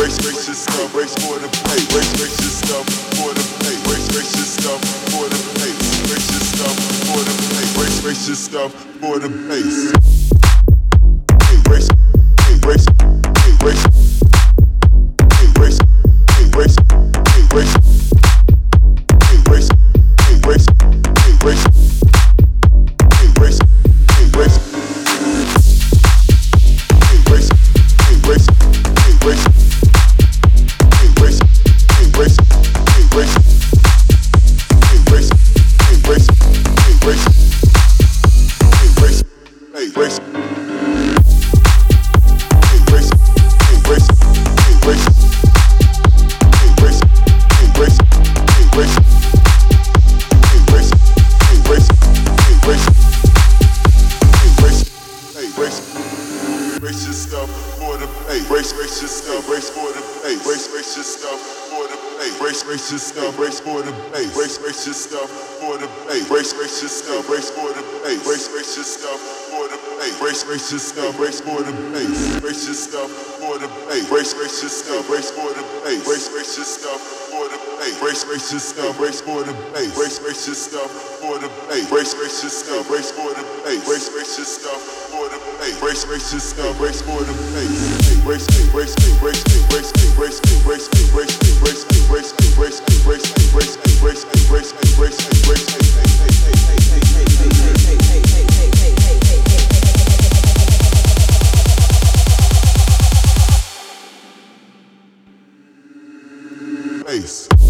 race, race yourself, race for the pay, race, race yourself, yourself for the bass. Hey, race, hey, race, hey, race. race, race, race, race for the bass, race, race, stuff for the race, racist stuff, race for the bass, racist stuff for the bass, race, racist stuff, race for the bass, race, racist stuff for the bass, race, racist stuff, race for the bass, race, racist stuff for the bass, race, racist stuff, race for the bass, race, racist stuff for the bass, race, racist stuff, race for the bass. Ace.